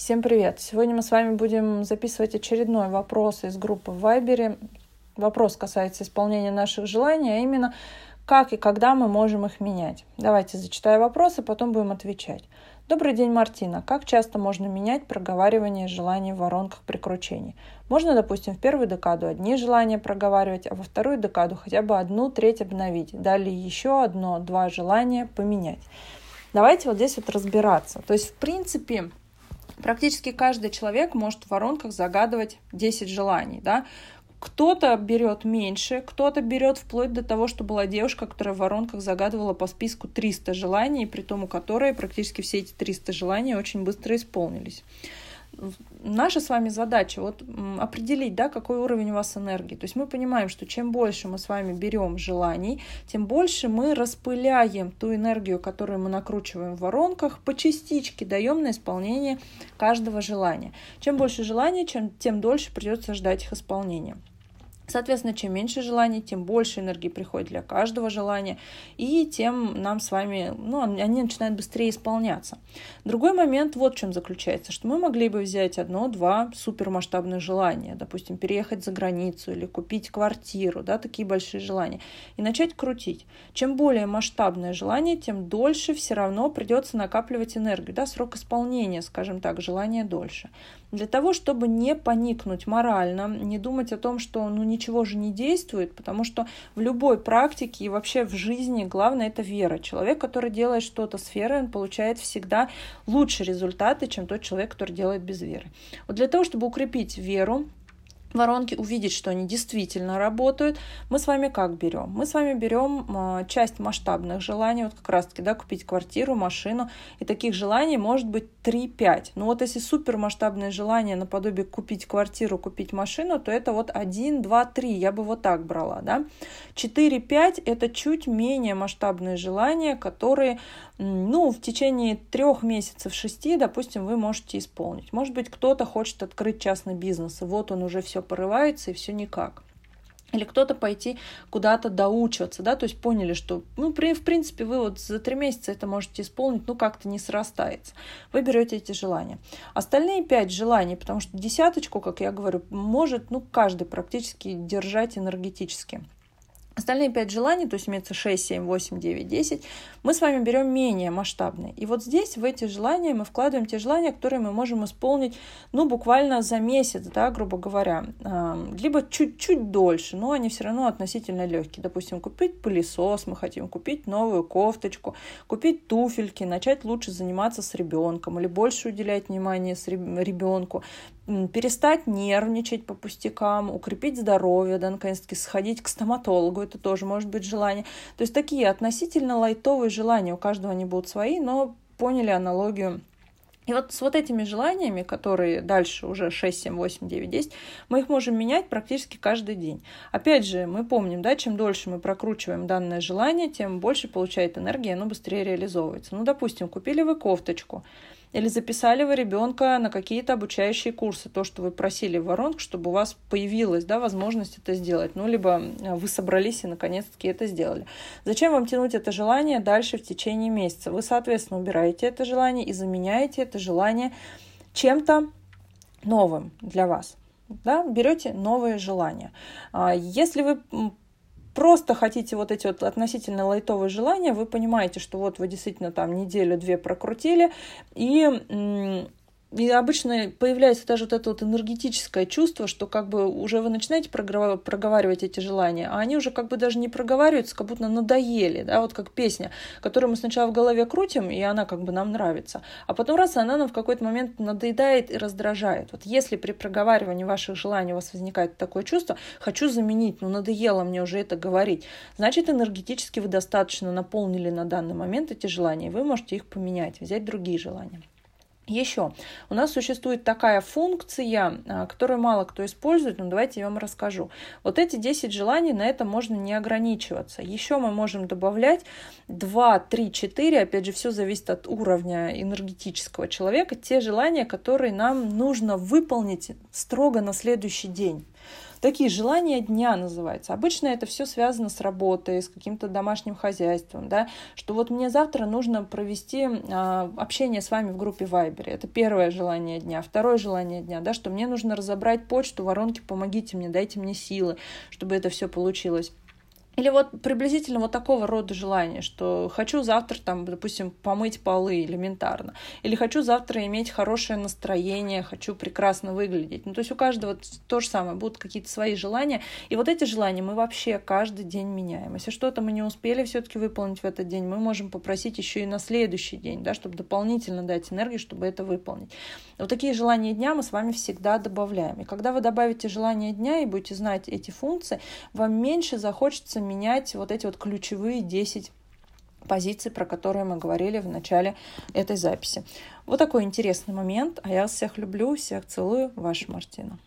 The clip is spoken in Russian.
Всем привет! Сегодня мы с вами будем записывать очередной вопрос из группы в Вайбере. Вопрос касается исполнения наших желаний, а именно как и когда мы можем их менять. Давайте зачитаю вопросы, потом будем отвечать. Добрый день, Мартина. Как часто можно менять проговаривание желаний в воронках прикручений? Можно, допустим, в первую декаду одни желания проговаривать, а во вторую декаду хотя бы одну треть обновить. Далее еще одно-два желания поменять. Давайте вот здесь вот разбираться. То есть, в принципе, Практически каждый человек может в воронках загадывать 10 желаний. Да? Кто-то берет меньше, кто-то берет вплоть до того, что была девушка, которая в воронках загадывала по списку 300 желаний, при том у которой практически все эти 300 желаний очень быстро исполнились наша с вами задача вот определить, да, какой уровень у вас энергии. То есть мы понимаем, что чем больше мы с вами берем желаний, тем больше мы распыляем ту энергию, которую мы накручиваем в воронках, по частичке даем на исполнение каждого желания. Чем больше желаний, чем, тем дольше придется ждать их исполнения. Соответственно, чем меньше желаний, тем больше энергии приходит для каждого желания, и тем нам с вами, ну, они начинают быстрее исполняться. Другой момент вот в чем заключается, что мы могли бы взять одно-два супермасштабных желания, допустим, переехать за границу или купить квартиру, да, такие большие желания, и начать крутить. Чем более масштабное желание, тем дольше все равно придется накапливать энергию, да, срок исполнения, скажем так, желания дольше. Для того, чтобы не поникнуть морально, не думать о том, что ну ничего же не действует, потому что в любой практике и вообще в жизни главное это вера. Человек, который делает что-то с верой, он получает всегда лучшие результаты, чем тот человек, который делает без веры. Вот для того, чтобы укрепить веру, воронки, увидеть, что они действительно работают, мы с вами как берем? Мы с вами берем а, часть масштабных желаний, вот как раз-таки, да, купить квартиру, машину, и таких желаний может быть 3-5. Ну вот если супер масштабное желание наподобие купить квартиру, купить машину, то это вот 1, 2, 3, я бы вот так брала, да. 4-5 это чуть менее масштабные желания, которые, ну, в течение трех месяцев, шести, допустим, вы можете исполнить. Может быть, кто-то хочет открыть частный бизнес, и вот он уже все все порывается и все никак. Или кто-то пойти куда-то доучиваться, да, то есть поняли, что, ну, при, в принципе, вы вот за три месяца это можете исполнить, ну, как-то не срастается. Вы берете эти желания. Остальные пять желаний, потому что десяточку, как я говорю, может, ну, каждый практически держать энергетически. Остальные пять желаний, то есть имеется 6, 7, 8, 9, 10, мы с вами берем менее масштабные. И вот здесь, в эти желания, мы вкладываем те желания, которые мы можем исполнить, ну, буквально за месяц, да, грубо говоря, либо чуть-чуть дольше, но они все равно относительно легкие. Допустим, купить пылесос, мы хотим купить новую кофточку, купить туфельки, начать лучше заниматься с ребенком или больше уделять внимание ребенку, перестать нервничать по пустякам, укрепить здоровье, да, наконец-таки сходить к стоматологу, это тоже может быть желание. То есть такие относительно лайтовые желания, у каждого они будут свои, но поняли аналогию и вот с вот этими желаниями, которые дальше уже 6, 7, 8, 9, 10, мы их можем менять практически каждый день. Опять же, мы помним, да, чем дольше мы прокручиваем данное желание, тем больше получает энергии, оно быстрее реализовывается. Ну, допустим, купили вы кофточку, или записали вы ребенка на какие-то обучающие курсы, то, что вы просили в воронку, чтобы у вас появилась да, возможность это сделать. Ну, либо э, вы собрались и наконец-таки это сделали. Зачем вам тянуть это желание дальше в течение месяца? Вы, соответственно, убираете это желание и заменяете это желание чем-то новым для вас да, берете новые желания. А если вы просто хотите вот эти вот относительно лайтовые желания, вы понимаете, что вот вы действительно там неделю-две прокрутили, и и обычно появляется даже вот это вот энергетическое чувство, что как бы уже вы начинаете проговаривать эти желания, а они уже как бы даже не проговариваются, как будто надоели, да, вот как песня, которую мы сначала в голове крутим, и она как бы нам нравится, а потом раз, она нам в какой-то момент надоедает и раздражает. Вот если при проговаривании ваших желаний у вас возникает такое чувство, хочу заменить, ну надоело мне уже это говорить, значит энергетически вы достаточно наполнили на данный момент эти желания, вы можете их поменять, взять другие желания. Еще у нас существует такая функция, а, которую мало кто использует, но давайте я вам расскажу. Вот эти 10 желаний, на это можно не ограничиваться. Еще мы можем добавлять 2, 3, 4, опять же, все зависит от уровня энергетического человека, те желания, которые нам нужно выполнить строго на следующий день. Такие желания дня называются. Обычно это все связано с работой, с каким-то домашним хозяйством, да, что вот мне завтра нужно провести а, общение с вами в группе Viber. Это первое желание дня. Второе желание дня, да, что мне нужно разобрать почту, воронки, помогите мне, дайте мне силы, чтобы это все получилось. Или вот приблизительно вот такого рода желание, что хочу завтра, там, допустим, помыть полы элементарно, или хочу завтра иметь хорошее настроение, хочу прекрасно выглядеть. Ну, то есть у каждого то же самое, будут какие-то свои желания, и вот эти желания мы вообще каждый день меняем. Если что-то мы не успели все-таки выполнить в этот день, мы можем попросить еще и на следующий день, да, чтобы дополнительно дать энергию, чтобы это выполнить. Вот такие желания дня мы с вами всегда добавляем. И когда вы добавите желания дня и будете знать эти функции, вам меньше захочется менять вот эти вот ключевые 10 позиций, про которые мы говорили в начале этой записи. Вот такой интересный момент. А я всех люблю, всех целую. Ваша Мартина.